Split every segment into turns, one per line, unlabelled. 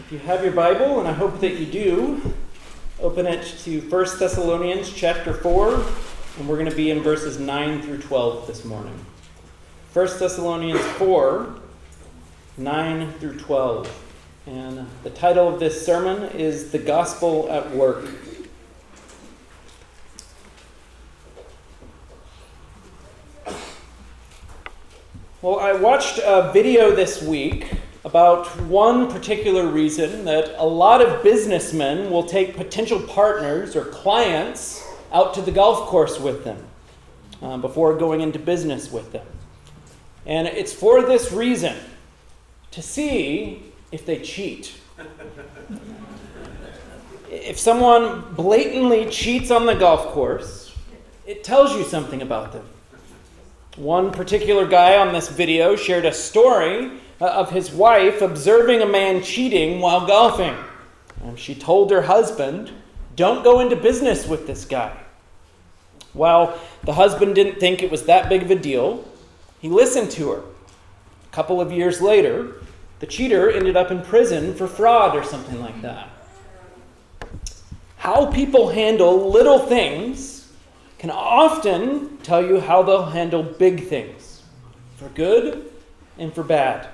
If you have your Bible, and I hope that you do, open it to 1 Thessalonians chapter 4, and we're going to be in verses 9 through 12 this morning. 1 Thessalonians 4, 9 through 12. And the title of this sermon is The Gospel at Work. Well, I watched a video this week about one particular reason that a lot of businessmen will take potential partners or clients out to the golf course with them uh, before going into business with them. And it's for this reason to see if they cheat. if someone blatantly cheats on the golf course, it tells you something about them. One particular guy on this video shared a story Uh, of his wife observing a man cheating while golfing. And she told her husband, Don't go into business with this guy. Well, the husband didn't think it was that big of a deal. He listened to her. A couple of years later, the cheater ended up in prison for fraud or something like that. How people handle little things can often tell you how they'll handle big things, for good and for bad.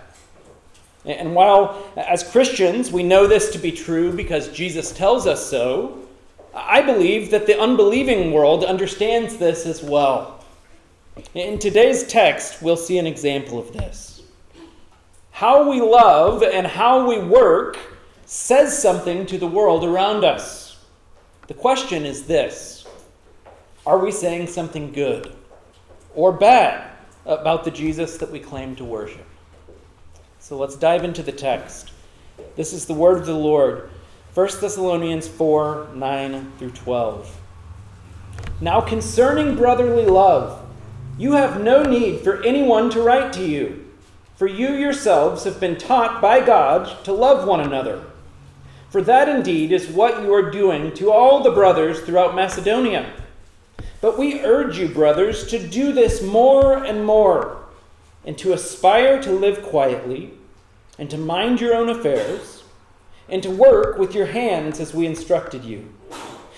And while as Christians we know this to be true because Jesus tells us so, I believe that the unbelieving world understands this as well. In today's text, we'll see an example of this. How we love and how we work says something to the world around us. The question is this Are we saying something good or bad about the Jesus that we claim to worship? So let's dive into the text. This is the word of the Lord. 1 Thessalonians 4 9 through 12. Now, concerning brotherly love, you have no need for anyone to write to you, for you yourselves have been taught by God to love one another. For that indeed is what you are doing to all the brothers throughout Macedonia. But we urge you, brothers, to do this more and more and to aspire to live quietly, and to mind your own affairs, and to work with your hands as we instructed you,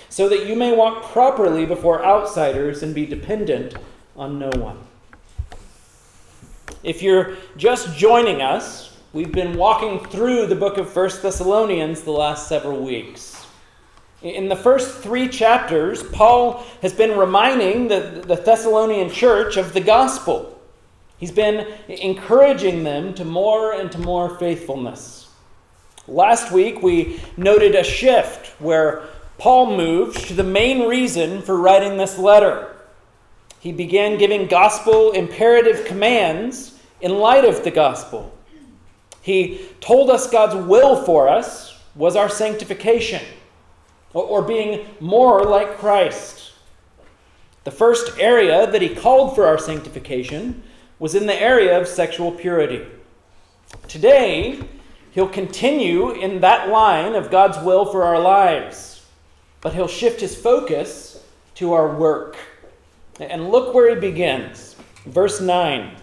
so that you may walk properly before outsiders and be dependent on no one. If you're just joining us, we've been walking through the book of 1 Thessalonians the last several weeks. In the first three chapters, Paul has been reminding the, the Thessalonian church of the gospel He's been encouraging them to more and to more faithfulness. Last week, we noted a shift where Paul moved to the main reason for writing this letter. He began giving gospel imperative commands in light of the gospel. He told us God's will for us was our sanctification, or being more like Christ. The first area that he called for our sanctification was in the area of sexual purity. Today, he'll continue in that line of God's will for our lives, but he'll shift his focus to our work. And look where he begins. Verse 9.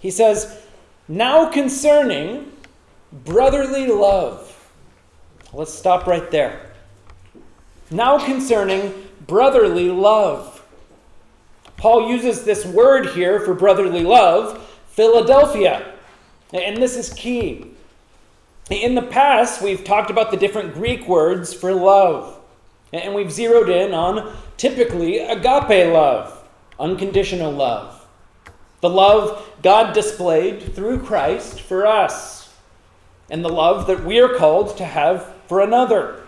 He says, Now concerning brotherly love. Let's stop right there. Now concerning brotherly love. Paul uses this word here for brotherly love, Philadelphia. And this is key. In the past, we've talked about the different Greek words for love. And we've zeroed in on typically agape love, unconditional love. The love God displayed through Christ for us. And the love that we are called to have for another,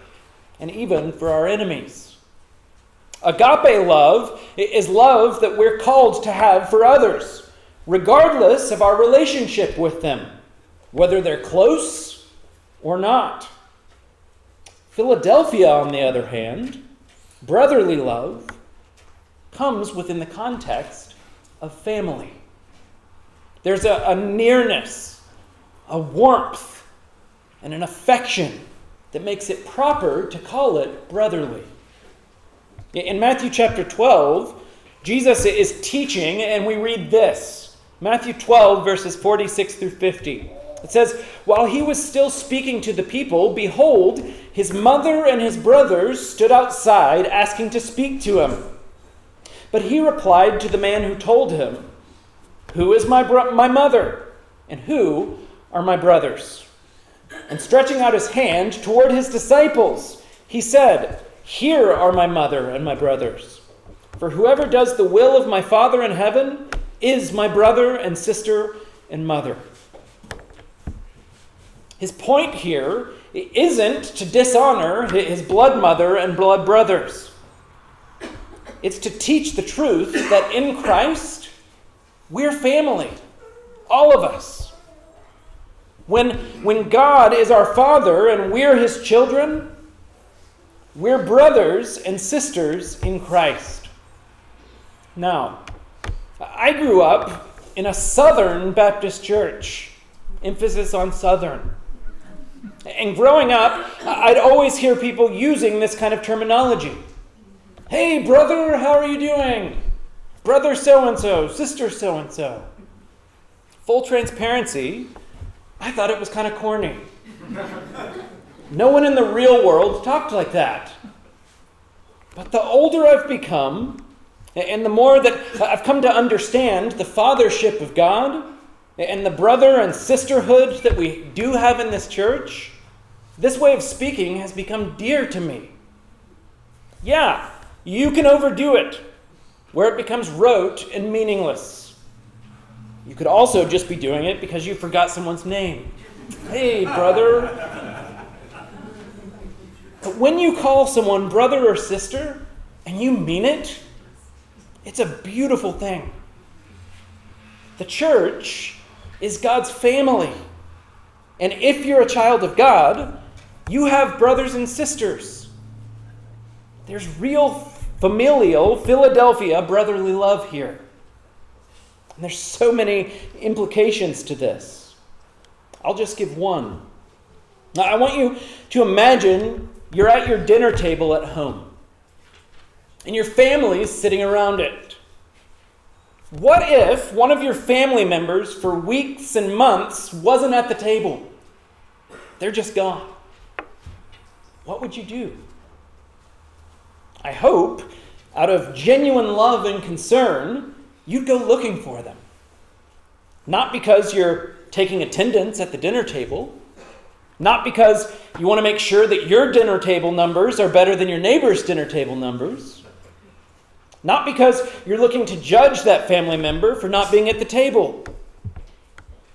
and even for our enemies. Agape love is love that we're called to have for others, regardless of our relationship with them, whether they're close or not. Philadelphia, on the other hand, brotherly love, comes within the context of family. There's a, a nearness, a warmth, and an affection that makes it proper to call it brotherly. In Matthew chapter 12, Jesus is teaching, and we read this Matthew 12, verses 46 through 50. It says, While he was still speaking to the people, behold, his mother and his brothers stood outside asking to speak to him. But he replied to the man who told him, Who is my, bro- my mother? And who are my brothers? And stretching out his hand toward his disciples, he said, Here are my mother and my brothers. For whoever does the will of my Father in heaven is my brother and sister and mother. His point here isn't to dishonor his blood mother and blood brothers. It's to teach the truth that in Christ, we're family, all of us. When, when God is our Father and we're His children, we're brothers and sisters in Christ. Now, I grew up in a Southern Baptist church, emphasis on Southern. And growing up, I'd always hear people using this kind of terminology. Hey, brother, how are you doing? Brother so and so, sister so and so. Full transparency, I thought it was kind of corny. No one in the real world talked like that. But the older I've become, and the more that I've come to understand the fathership of God and the brother and sisterhood that we do have in this church, this way of speaking has become dear to me. Yeah, you can overdo it, where it becomes rote and meaningless. You could also just be doing it because you forgot someone's name. Hey, brother. When you call someone brother or sister and you mean it, it's a beautiful thing. The church is God's family. And if you're a child of God, you have brothers and sisters. There's real familial Philadelphia brotherly love here. And there's so many implications to this. I'll just give one. Now, I want you to imagine you're at your dinner table at home, and your family is sitting around it. What if one of your family members for weeks and months wasn't at the table? They're just gone what would you do? I hope, out of genuine love and concern, you'd go looking for them. Not because you're taking attendance at the dinner table, not because you want to make sure that your dinner table numbers are better than your neighbor's dinner table numbers, not because you're looking to judge that family member for not being at the table,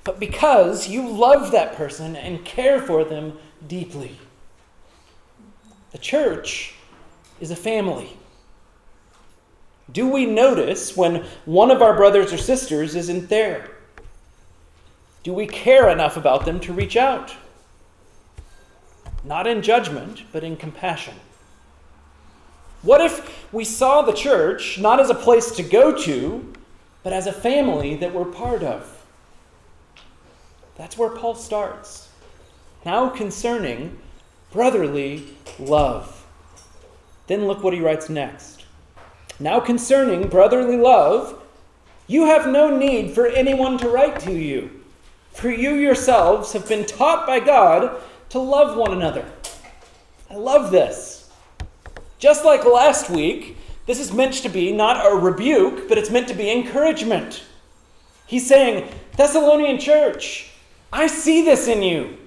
but because you love that person and care for them deeply. The church is a family. Do we notice when one of our brothers or sisters isn't there? Do we care enough about them to reach out? Not in judgment, but in compassion. What if we saw the church not as a place to go to, but as a family that we're part of? That's where Paul starts. Now concerning brotherly love. Then look what he writes next. Now, concerning brotherly love, you have no need for anyone to write to you, for you yourselves have been taught by God to love one another. I love this. Just like last week, this is meant to be not a rebuke, but it's meant to be encouragement. He's saying, Thessalonian church, I see this in you.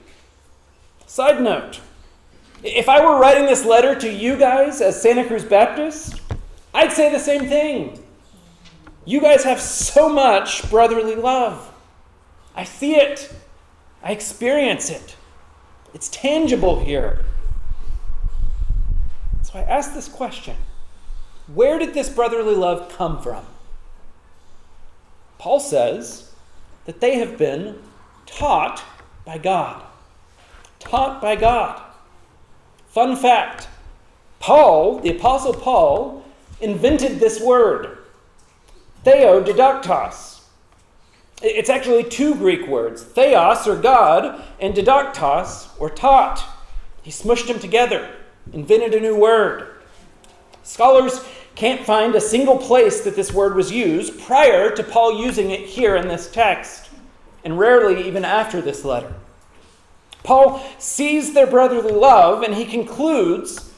Side note if I were writing this letter to you guys as Santa Cruz Baptist, I'd say the same thing. You guys have so much brotherly love. I see it, I experience it. It's tangible here. So I ask this question Where did this brotherly love come from? Paul says that they have been taught by God. Taught by God. Fun fact Paul, the Apostle Paul, invented this word, theodidaktos. It's actually two Greek words, theos or God, and didaktos or taught. He smushed them together, invented a new word. Scholars can't find a single place that this word was used prior to Paul using it here in this text. and rarely even after this letter. Paul sees their brotherly love and he concludes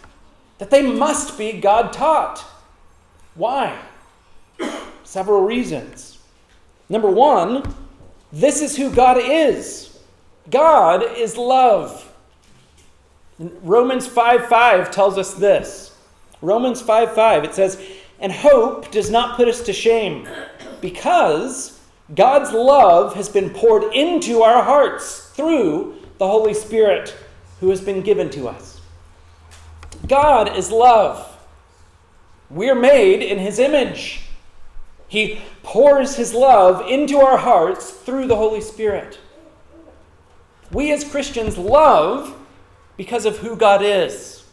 that they must be God taught. Why? Several reasons. Number one, this is who God is. God is love. Romans 5 5 tells us this. Romans 5 5, it says, And hope does not put us to shame, because God's love has been poured into our hearts through the Holy Spirit who has been given to us. God is love. We're made in His image. He pours His love into our hearts through the Holy Spirit. We as Christians love because of who God is.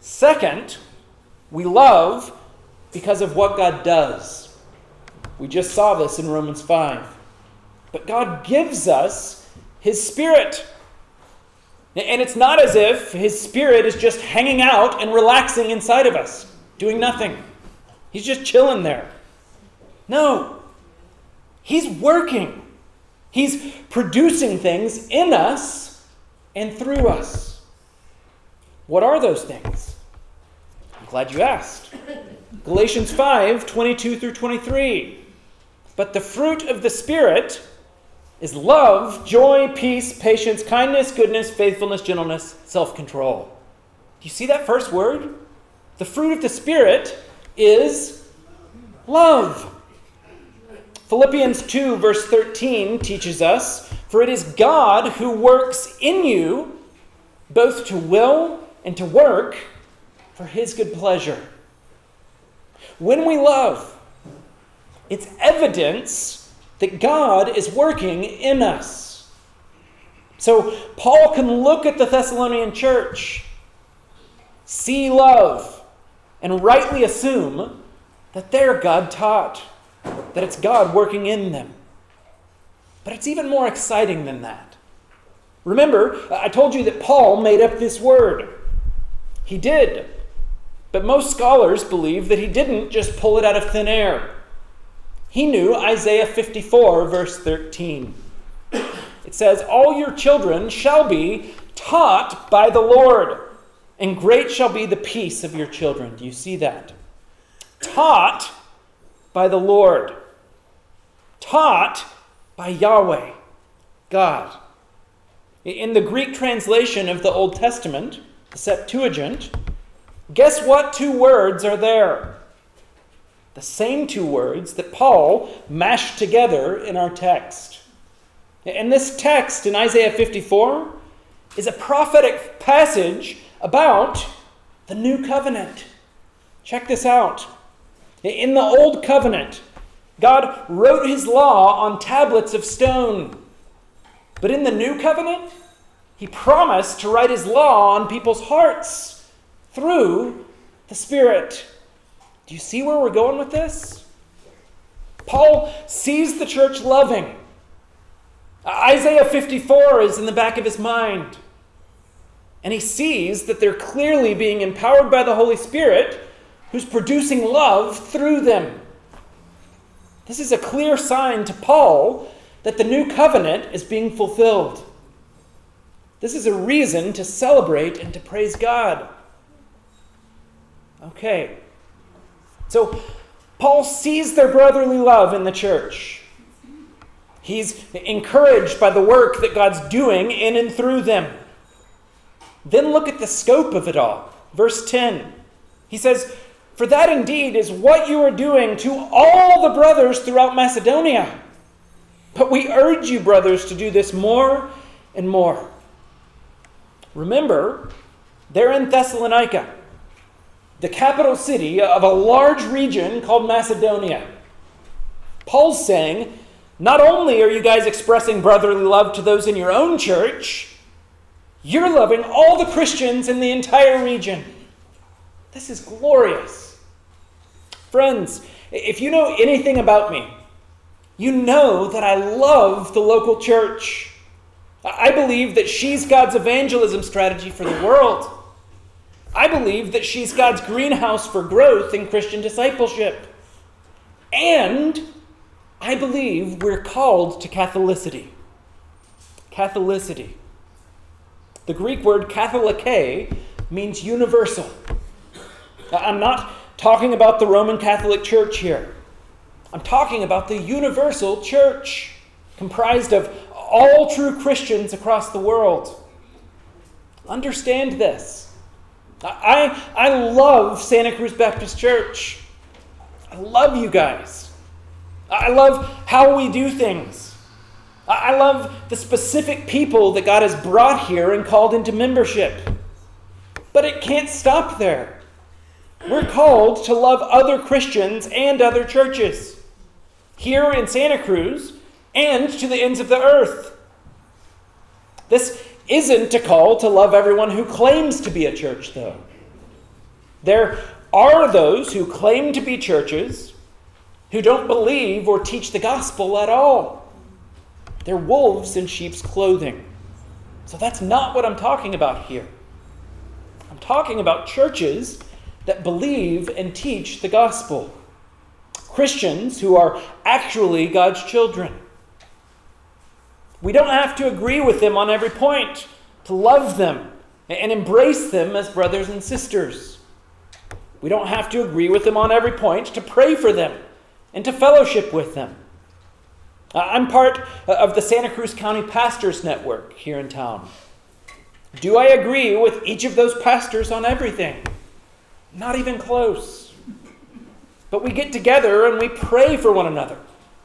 Second, we love because of what God does. We just saw this in Romans 5. But God gives us His Spirit. And it's not as if His Spirit is just hanging out and relaxing inside of us, doing nothing. He's just chilling there. No, He's working. He's producing things in us and through us. What are those things? I'm glad you asked. Galatians 5 22 through 23. But the fruit of the Spirit is love, joy, peace, patience, kindness, goodness, faithfulness, gentleness, self control. Do you see that first word? The fruit of the Spirit is love. Philippians 2, verse 13 teaches us For it is God who works in you both to will and to work for his good pleasure. When we love, it's evidence that God is working in us. So Paul can look at the Thessalonian church, see love, and rightly assume that they're God taught that it's God working in them. But it's even more exciting than that. Remember, I told you that Paul made up this word. He did. But most scholars believe that he didn't just pull it out of thin air. He knew Isaiah 54, verse 13. It says, All your children shall be taught by the Lord, and great shall be the peace of your children. Do you see that? Taught by the Lord, taught by Yahweh, God. In the Greek translation of the Old Testament, the Septuagint, guess what two words are there? The same two words that Paul mashed together in our text. And this text in Isaiah 54 is a prophetic passage about the new covenant. Check this out. In the Old Covenant, God wrote his law on tablets of stone. But in the New Covenant, he promised to write his law on people's hearts through the Spirit. Do you see where we're going with this? Paul sees the church loving. Isaiah 54 is in the back of his mind. And he sees that they're clearly being empowered by the Holy Spirit who's producing love through them. This is a clear sign to Paul that the new covenant is being fulfilled. This is a reason to celebrate and to praise God. Okay. So, Paul sees their brotherly love in the church. He's encouraged by the work that God's doing in and through them. Then look at the scope of it all. Verse 10. He says, for that indeed is what you are doing to all the brothers throughout Macedonia. But we urge you, brothers, to do this more and more. Remember, they're in Thessalonica, the capital city of a large region called Macedonia. Paul's saying, not only are you guys expressing brotherly love to those in your own church, you're loving all the Christians in the entire region. This is glorious. Friends, if you know anything about me, you know that I love the local church. I believe that she's God's evangelism strategy for the world. I believe that she's God's greenhouse for growth in Christian discipleship. And I believe we're called to Catholicity. Catholicity. The Greek word katholike means universal. I'm not talking about the Roman Catholic Church here. I'm talking about the universal church, comprised of all true Christians across the world. Understand this. I, I love Santa Cruz Baptist Church. I love you guys. I love how we do things. I love the specific people that God has brought here and called into membership. But it can't stop there. We're called to love other Christians and other churches here in Santa Cruz and to the ends of the earth. This isn't a call to love everyone who claims to be a church, though. There are those who claim to be churches who don't believe or teach the gospel at all. They're wolves in sheep's clothing. So that's not what I'm talking about here. I'm talking about churches that believe and teach the gospel. Christians who are actually God's children. We don't have to agree with them on every point, to love them and embrace them as brothers and sisters. We don't have to agree with them on every point, to pray for them and to fellowship with them. Uh, I'm part uh, of the Santa Cruz County Pastors Network here in town. Do I agree with each of those pastors on everything? Not even close. But we get together and we pray for one another.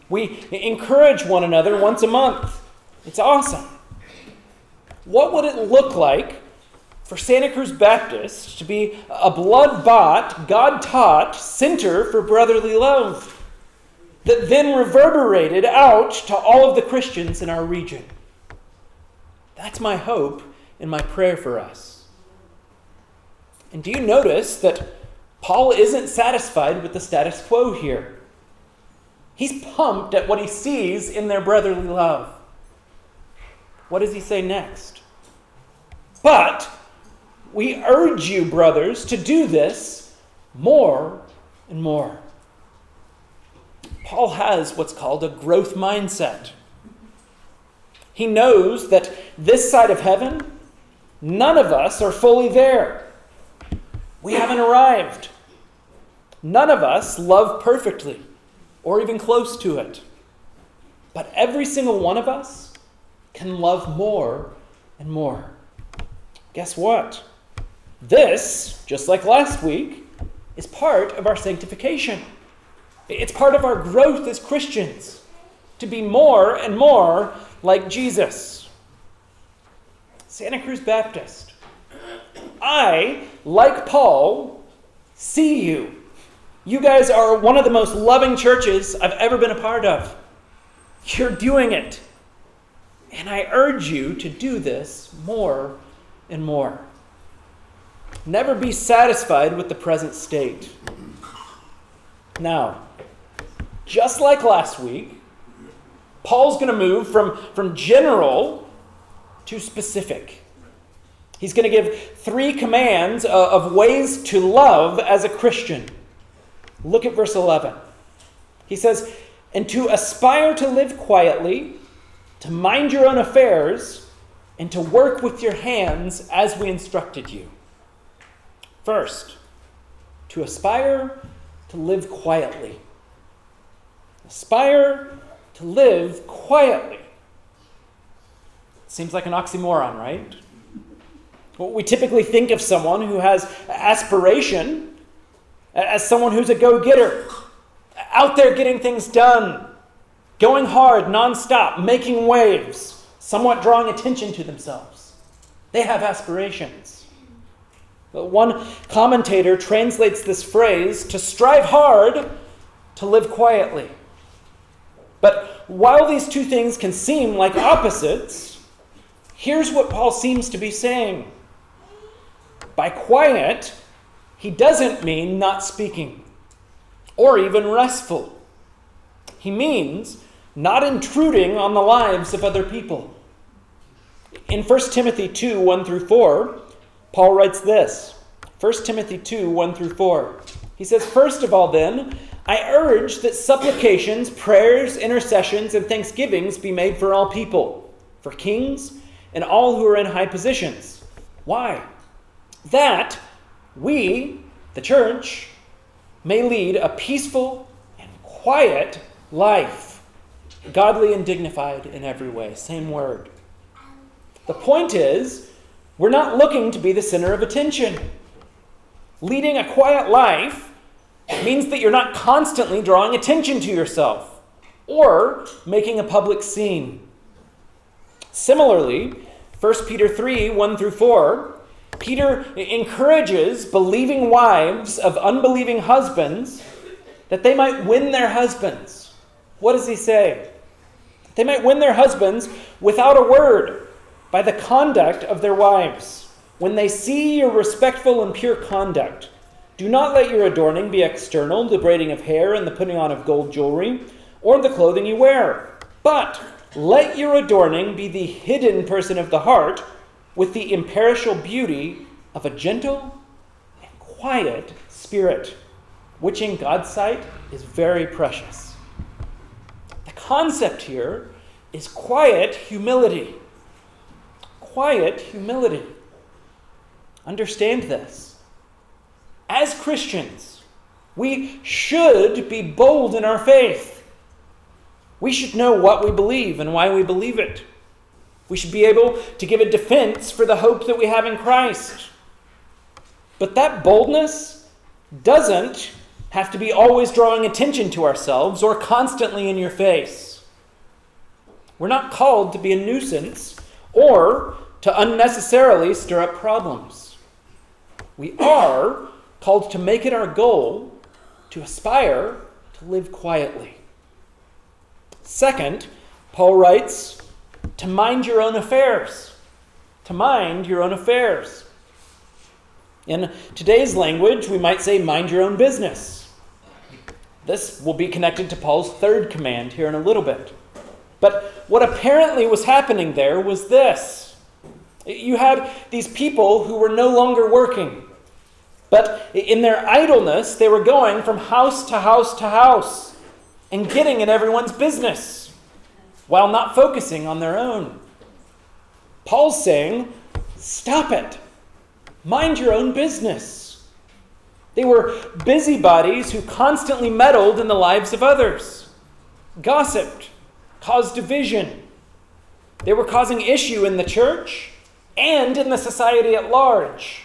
We encourage one another once a month. It's awesome. What would it look like for Santa Cruz Baptist to be a blood bought, God taught center for brotherly love that then reverberated out to all of the Christians in our region? That's my hope and my prayer for us. And do you notice that Paul isn't satisfied with the status quo here? He's pumped at what he sees in their brotherly love. What does he say next? But we urge you, brothers, to do this more and more. Paul has what's called a growth mindset. He knows that this side of heaven, none of us are fully there. We haven't arrived. None of us love perfectly or even close to it. But every single one of us can love more and more. Guess what? This, just like last week, is part of our sanctification. It's part of our growth as Christians to be more and more like Jesus. Santa Cruz Baptist. I, like Paul, see you. You guys are one of the most loving churches I've ever been a part of. You're doing it. And I urge you to do this more and more. Never be satisfied with the present state. Now, just like last week, Paul's going to move from, from general to specific. He's going to give three commands uh, of ways to love as a Christian. Look at verse 11. He says, And to aspire to live quietly to mind your own affairs, and to work with your hands as we instructed you. First, to aspire to live quietly. Aspire to live quietly. Seems like an oxymoron, right? We typically think of someone who has aspiration as someone who's a go getter, out there getting things done, going hard nonstop, making waves, somewhat drawing attention to themselves. They have aspirations. But one commentator translates this phrase to strive hard to live quietly. But while these two things can seem like opposites, here's what Paul seems to be saying. By quiet, he doesn't mean not speaking or even restful. He means not intruding on the lives of other people. In 1 Timothy 2 1 through 4, Paul writes this 1 Timothy 2 1 through 4. He says, First of all, then, I urge that supplications, prayers, intercessions, and thanksgivings be made for all people, for kings, and all who are in high positions. Why? That we, the church, may lead a peaceful and quiet life, godly and dignified in every way. Same word. The point is, we're not looking to be the center of attention. Leading a quiet life means that you're not constantly drawing attention to yourself or making a public scene. Similarly, 1 Peter 3 1 through 4, Peter encourages believing wives of unbelieving husbands that they might win their husbands. What does he say? They might win their husbands without a word by the conduct of their wives. When they see your respectful and pure conduct, do not let your adorning be external, the braiding of hair and the putting on of gold jewelry, or the clothing you wear. But let your adorning be the hidden person of the heart, with the imperishable beauty of a gentle and quiet spirit, which in God's sight is very precious. The concept here is quiet humility. Quiet humility. Understand this. As Christians, we should be bold in our faith. We should know what we believe and why we believe it. We should be able to give a defense for the hope that we have in Christ. But that boldness doesn't have to be always drawing attention to ourselves or constantly in your face. We're not called to be a nuisance or to unnecessarily stir up problems. We are called to make it our goal to aspire to live quietly. Second, Paul writes, to mind your own affairs. To mind your own affairs. In today's language, we might say, mind your own business. This will be connected to Paul's third command here in a little bit. But what apparently was happening there was this you had these people who were no longer working. But in their idleness, they were going from house to house to house and getting in everyone's business while not focusing on their own. Paul's saying, Stop it. Mind your own business. They were busybodies who constantly meddled in the lives of others, gossiped, caused division. They were causing issue in the church and in the society at large.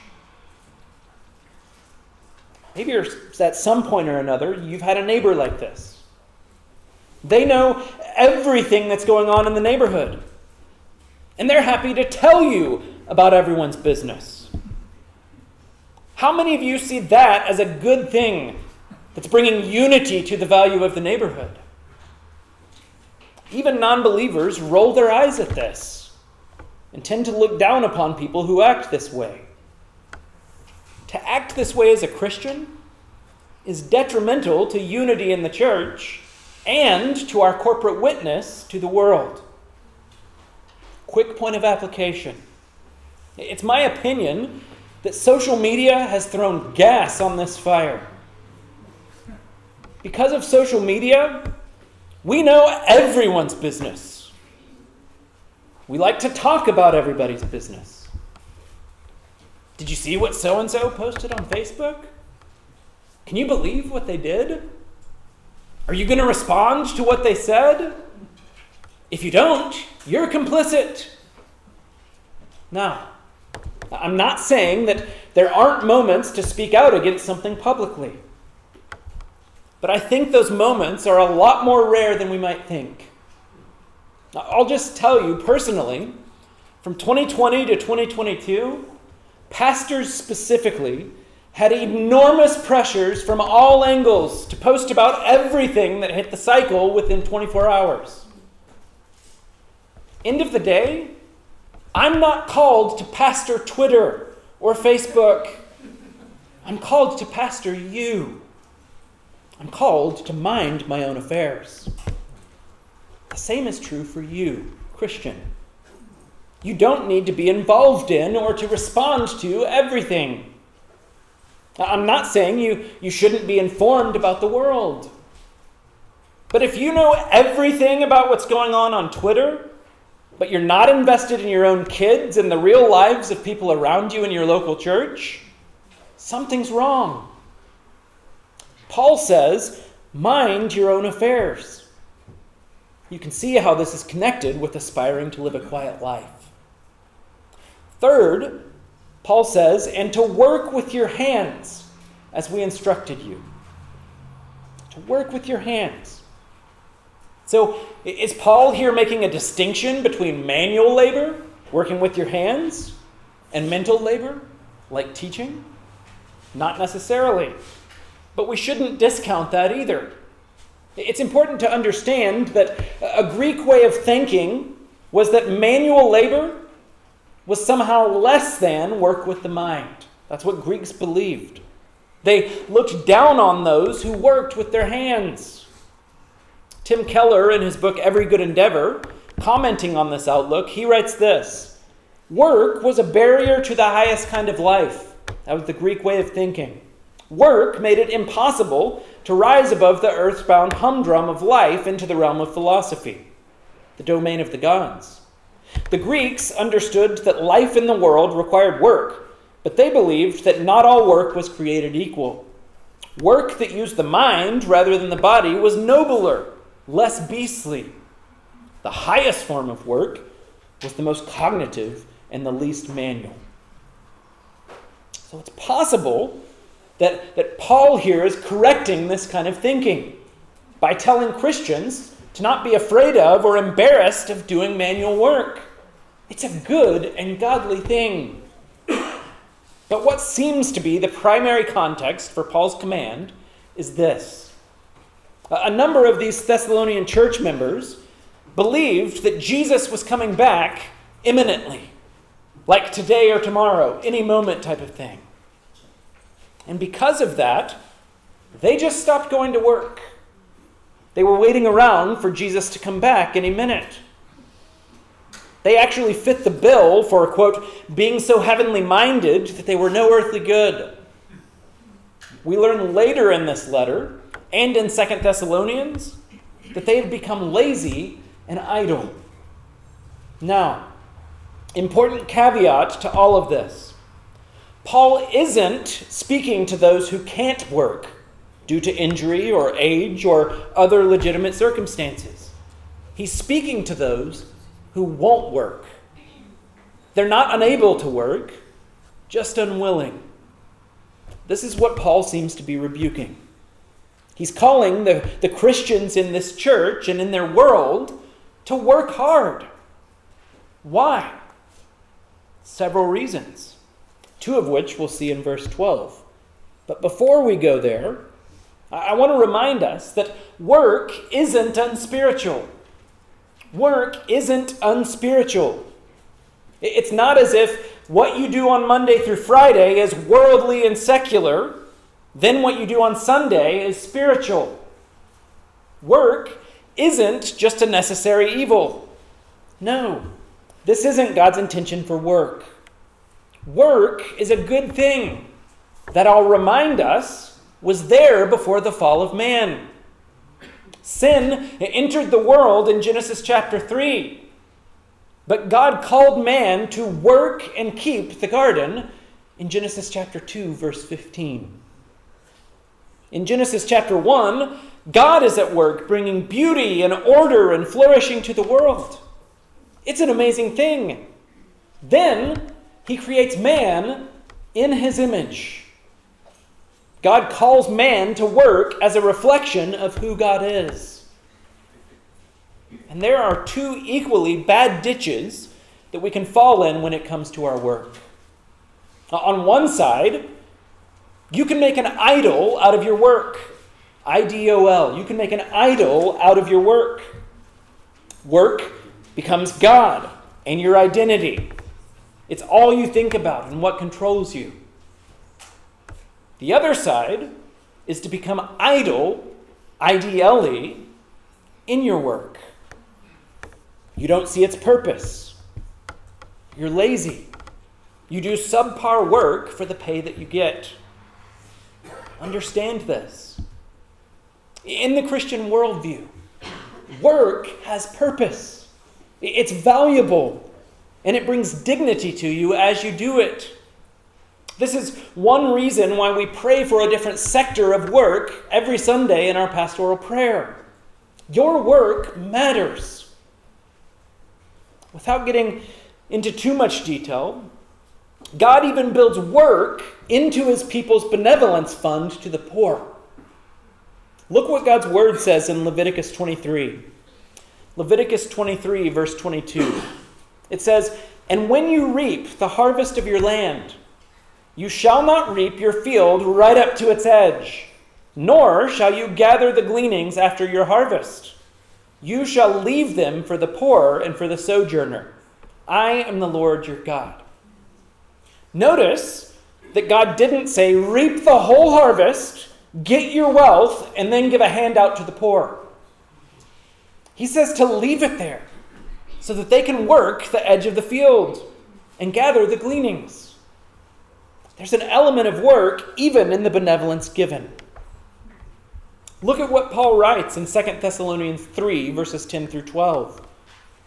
Maybe at some point or another you've had a neighbor like this. They know everything that's going on in the neighborhood. And they're happy to tell you about everyone's business. How many of you see that as a good thing that's bringing unity to the value of the neighborhood? Even non believers roll their eyes at this and tend to look down upon people who act this way. To act this way as a Christian is detrimental to unity in the church and to our corporate witness to the world. Quick point of application. It's my opinion that social media has thrown gas on this fire. Because of social media, we know everyone's business. We like to talk about everybody's business. Did you see what so and so posted on Facebook? Can you believe what they did? Are you going to respond to what they said? If you don't, you're complicit. Now, I'm not saying that there aren't moments to speak out against something publicly. But I think those moments are a lot more rare than we might think. I'll just tell you personally, from 2020 to 2022, pastors specifically had enormous pressures from all angles to post about everything that hit the cycle within 24 hours. End of the day, I'm not called to pastor Twitter or Facebook. I'm called to pastor you. I'm called to mind my own affairs. The same is true for you, Christian. You don't need to be involved in or to respond to everything. I'm not saying you, you shouldn't be informed about the world. But if you know everything about what's going on on Twitter, but you're not invested in your own kids and the real lives of people around you in your local church, something's wrong. Paul says, mind your own affairs. You can see how this is connected with aspiring to live a quiet life. Third, Paul says, and to work with your hands as we instructed you. To work with your hands. So, is Paul here making a distinction between manual labor, working with your hands, and mental labor, like teaching? Not necessarily. But we shouldn't discount that either. It's important to understand that a Greek way of thinking was that manual labor was somehow less than work with the mind. That's what Greeks believed. They looked down on those who worked with their hands. Tim Keller, in his book Every Good Endeavor, commenting on this outlook, he writes this Work was a barrier to the highest kind of life. That was the Greek way of thinking. Work made it impossible to rise above the earthbound humdrum of life into the realm of philosophy, the domain of the gods. The Greeks understood that life in the world required work, but they believed that not all work was created equal. Work that used the mind rather than the body was nobler, less beastly. The highest form of work was the most cognitive and the least manual. So it's possible that, that Paul here is correcting this kind of thinking by telling Christians to not be afraid of or embarrassed of doing manual work. It's a good and godly thing. But what seems to be the primary context for Paul's command is this. A number of these Thessalonian church members believed that Jesus was coming back imminently, like today or tomorrow, any moment type of thing. And because of that, they just stopped going to work. They were waiting around for Jesus to come back any minute. They actually fit the bill for, quote, being so heavenly minded that they were no earthly good. We learn later in this letter and in Second Thessalonians that they had become lazy and idle. Now, important caveat to all of this Paul isn't speaking to those who can't work due to injury or age or other legitimate circumstances. He's speaking to those who won't work. They're not unable to work, just unwilling. This is what Paul seems to be rebuking. He's calling the, the Christians in this church and in their world to work hard. Why? Several reasons two of which we'll see in verse 12. But before we go there, I want to remind us that work isn't unspiritual. Work isn't unspiritual. It's not as if what you do on Monday through Friday is worldly and secular, then what you do on Sunday is spiritual. Work isn't just a necessary evil. No, this isn't God's intention for work. Work is a good thing that I'll remind us was there before the fall of man. Sin entered the world in Genesis chapter 3. But God called man to work and keep the garden in Genesis chapter 2, verse 15. In Genesis chapter 1, God is at work bringing beauty and order and flourishing to the world. It's an amazing thing. Then he creates man in his image. God calls man to work as a reflection of who God is. And there are two equally bad ditches that we can fall in when it comes to our work. On one side, you can make an idol out of your work. I D O L. You can make an idol out of your work. Work becomes God and your identity. It's all you think about and what controls you. The other side is to become idle, ideally, in your work. You don't see its purpose. You're lazy. You do subpar work for the pay that you get. understand this. In the Christian worldview, work has purpose, it's valuable, and it brings dignity to you as you do it. This is one reason why we pray for a different sector of work every Sunday in our pastoral prayer. Your work matters. Without getting into too much detail, God even builds work into his people's benevolence fund to the poor. Look what God's word says in Leviticus 23. Leviticus 23, verse 22. It says, And when you reap the harvest of your land, you shall not reap your field right up to its edge, nor shall you gather the gleanings after your harvest. You shall leave them for the poor and for the sojourner. I am the Lord your God. Notice that God didn't say, reap the whole harvest, get your wealth, and then give a handout to the poor. He says to leave it there so that they can work the edge of the field and gather the gleanings. There's an element of work even in the benevolence given. Look at what Paul writes in 2 Thessalonians 3, verses 10 through 12.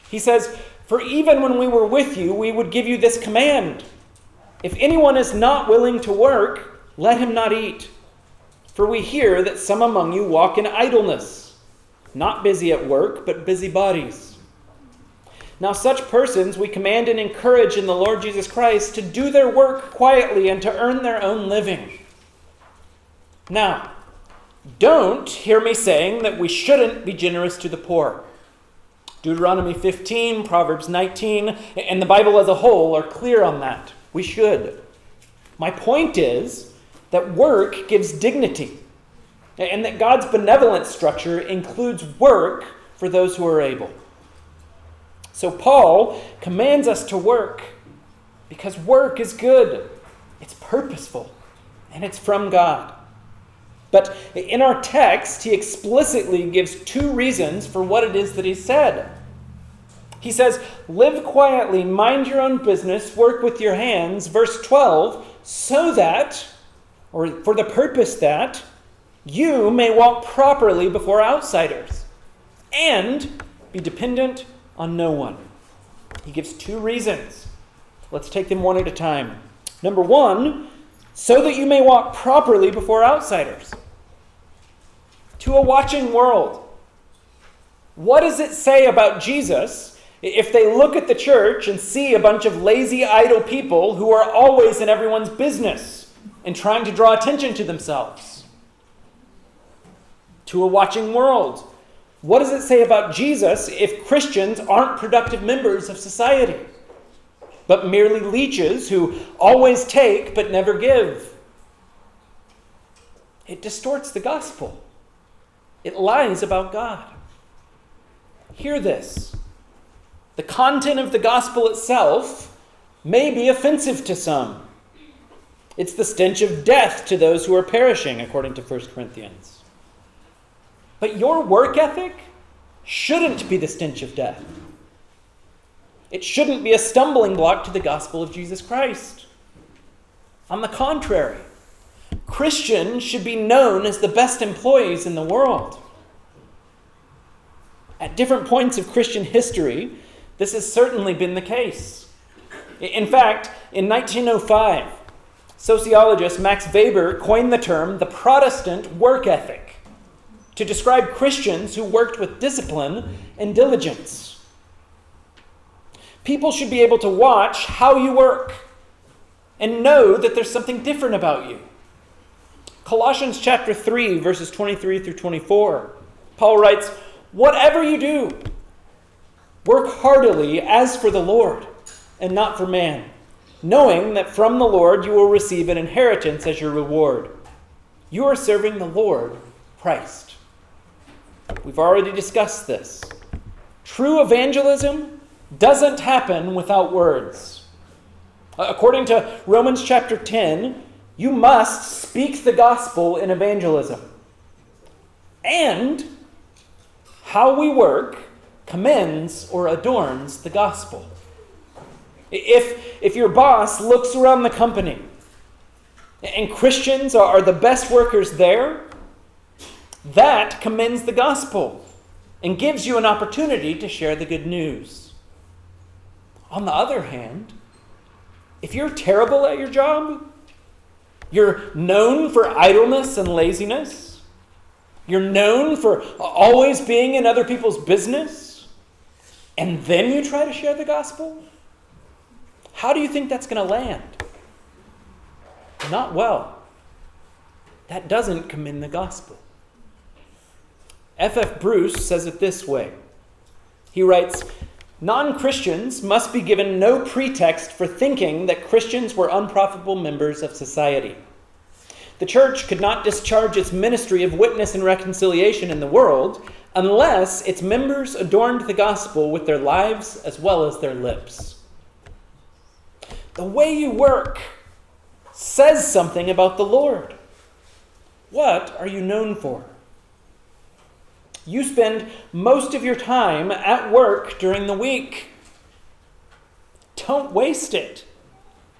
He says, For even when we were with you, we would give you this command If anyone is not willing to work, let him not eat. For we hear that some among you walk in idleness, not busy at work, but busy bodies. Now, such persons we command and encourage in the Lord Jesus Christ to do their work quietly and to earn their own living. Now, don't hear me saying that we shouldn't be generous to the poor. Deuteronomy 15, Proverbs 19, and the Bible as a whole are clear on that. We should. My point is that work gives dignity, and that God's benevolent structure includes work for those who are able. So Paul commands us to work because work is good, it's purposeful, and it's from God. But in our text, he explicitly gives two reasons for what it is that he said. He says, Live quietly, mind your own business, work with your hands, verse 12, so that, or for the purpose that, you may walk properly before outsiders and be dependent on no one. He gives two reasons. Let's take them one at a time. Number one, so that you may walk properly before outsiders to a watching world. What does it say about Jesus if they look at the church and see a bunch of lazy, idle people who are always in everyone's business and trying to draw attention to themselves? To a watching world. What does it say about Jesus if Christians aren't productive members of society, but merely leeches who always take but never give? It distorts the gospel. It lies about God. Hear this. The content of the gospel itself may be offensive to some. It's the stench of death to those who are perishing, according to 1 Corinthians. But your work ethic shouldn't be the stench of death. It shouldn't be a stumbling block to the gospel of Jesus Christ. On the contrary, Christians should be known as the best employees in the world. At different points of Christian history, this has certainly been the case. In fact, in 1905, sociologist Max Weber coined the term the Protestant work ethic to describe Christians who worked with discipline and diligence. People should be able to watch how you work and know that there's something different about you. Colossians chapter 3, verses 23 through 24. Paul writes, Whatever you do, work heartily as for the Lord and not for man, knowing that from the Lord you will receive an inheritance as your reward. You are serving the Lord, Christ. We've already discussed this. True evangelism doesn't happen without words. Uh, according to Romans chapter 10, you must speak the gospel in evangelism. And how we work commends or adorns the gospel. If, if your boss looks around the company and Christians are the best workers there, that commends the gospel and gives you an opportunity to share the good news. On the other hand, if you're terrible at your job, you're known for idleness and laziness, you're known for always being in other people's business, and then you try to share the gospel, how do you think that's going to land? Not well. That doesn't commend the gospel. F.F. F. Bruce says it this way He writes, Non Christians must be given no pretext for thinking that Christians were unprofitable members of society. The church could not discharge its ministry of witness and reconciliation in the world unless its members adorned the gospel with their lives as well as their lips. The way you work says something about the Lord. What are you known for? You spend most of your time at work during the week. Don't waste it.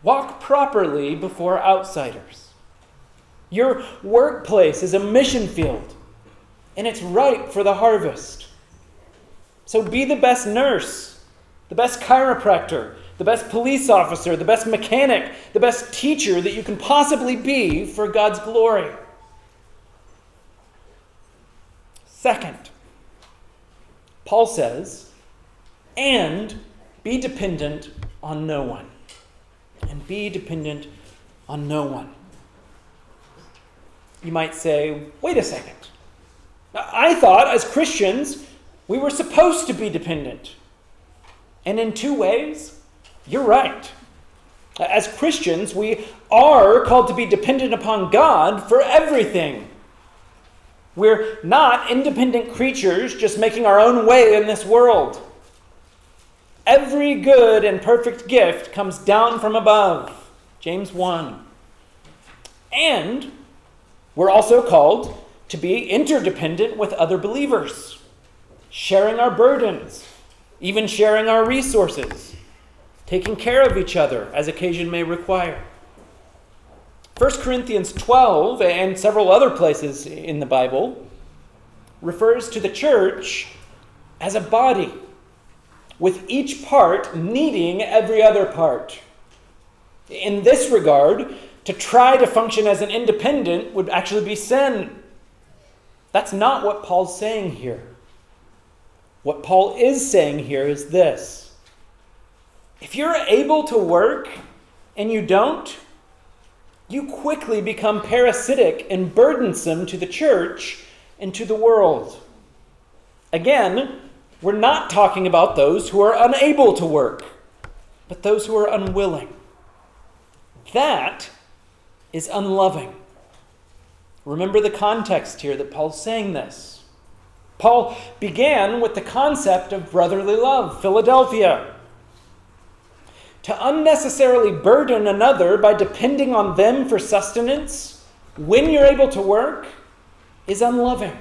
Walk properly before outsiders. Your workplace is a mission field, and it's ripe for the harvest. So be the best nurse, the best chiropractor, the best police officer, the best mechanic, the best teacher that you can possibly be for God's glory. Second, Paul says, and be dependent on no one. And be dependent on no one. You might say, wait a second. I thought as Christians we were supposed to be dependent. And in two ways, you're right. As Christians, we are called to be dependent upon God for everything. We're not independent creatures just making our own way in this world. Every good and perfect gift comes down from above. James 1. And we're also called to be interdependent with other believers, sharing our burdens, even sharing our resources, taking care of each other as occasion may require. 1 Corinthians 12 and several other places in the Bible refers to the church as a body, with each part needing every other part. In this regard, to try to function as an independent would actually be sin. That's not what Paul's saying here. What Paul is saying here is this if you're able to work and you don't, you quickly become parasitic and burdensome to the church and to the world. Again, we're not talking about those who are unable to work, but those who are unwilling. That is unloving. Remember the context here that Paul's saying this. Paul began with the concept of brotherly love, Philadelphia to unnecessarily burden another by depending on them for sustenance when you're able to work is unloving.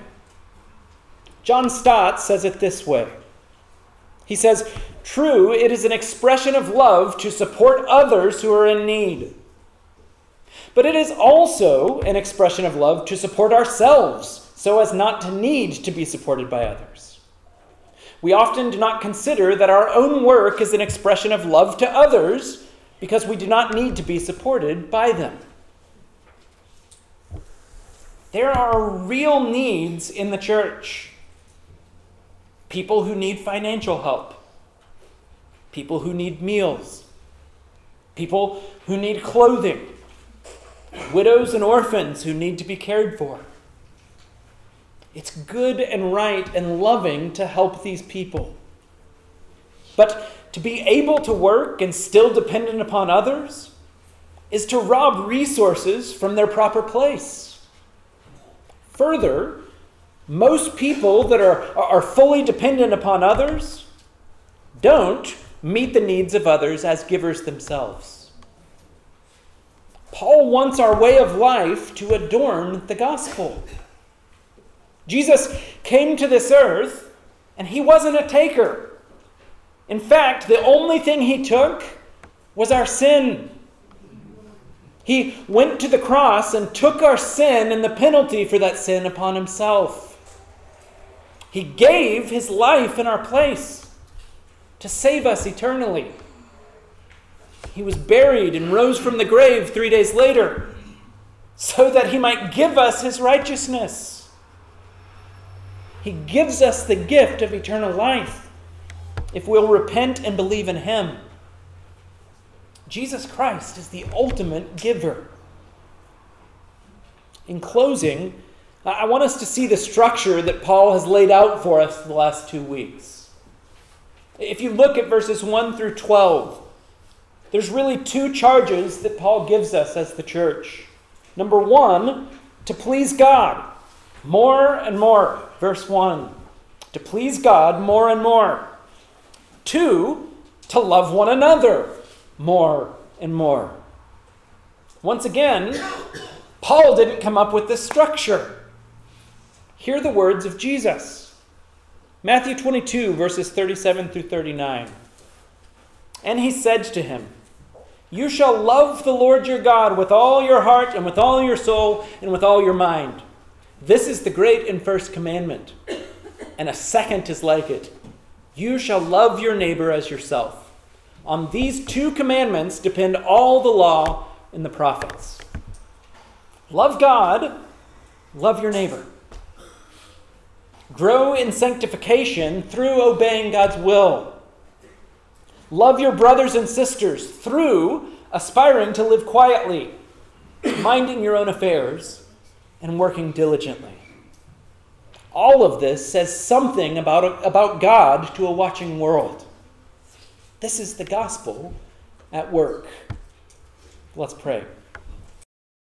John Stott says it this way He says, True, it is an expression of love to support others who are in need. But it is also an expression of love to support ourselves so as not to need to be supported by others we often do not consider that our own work is an expression of love to others because we do not need to be supported by them. There are real needs in the church people who need financial help, people who need meals, people who need clothing, widows and orphans who need to be cared for. It's good and right and loving to help these people. But to be able to work and still dependent upon others is to rob resources from their proper place. Further, most people that are, are fully dependent upon others don't meet the needs of others as givers themselves. Paul wants our way of life to adorn the gospel. Jesus came to this earth and he wasn't a taker. In fact, the only thing he took was our sin. He went to the cross and took our sin and the penalty for that sin upon himself. He gave his life in our place to save us eternally. He was buried and rose from the grave three days later so that he might give us his righteousness. He gives us the gift of eternal life if we'll repent and believe in him. Jesus Christ is the ultimate giver. In closing, I want us to see the structure that Paul has laid out for us the last two weeks. If you look at verses 1 through 12, there's really two charges that Paul gives us as the church. Number one, to please God more and more. Verse 1. To please God more and more. Two, to love one another more and more. Once again, Paul didn't come up with this structure. Hear the words of Jesus. Matthew 22, verses 37 through 39. And he said to him, You shall love the Lord your God with all your heart, and with all your soul, and with all your mind. This is the great and first commandment. And a second is like it You shall love your neighbor as yourself. On these two commandments depend all the law and the prophets. Love God, love your neighbor. Grow in sanctification through obeying God's will. Love your brothers and sisters through aspiring to live quietly, minding your own affairs, and working diligently. All of this says something about, about God to a watching world. This is the gospel at work. Let's pray.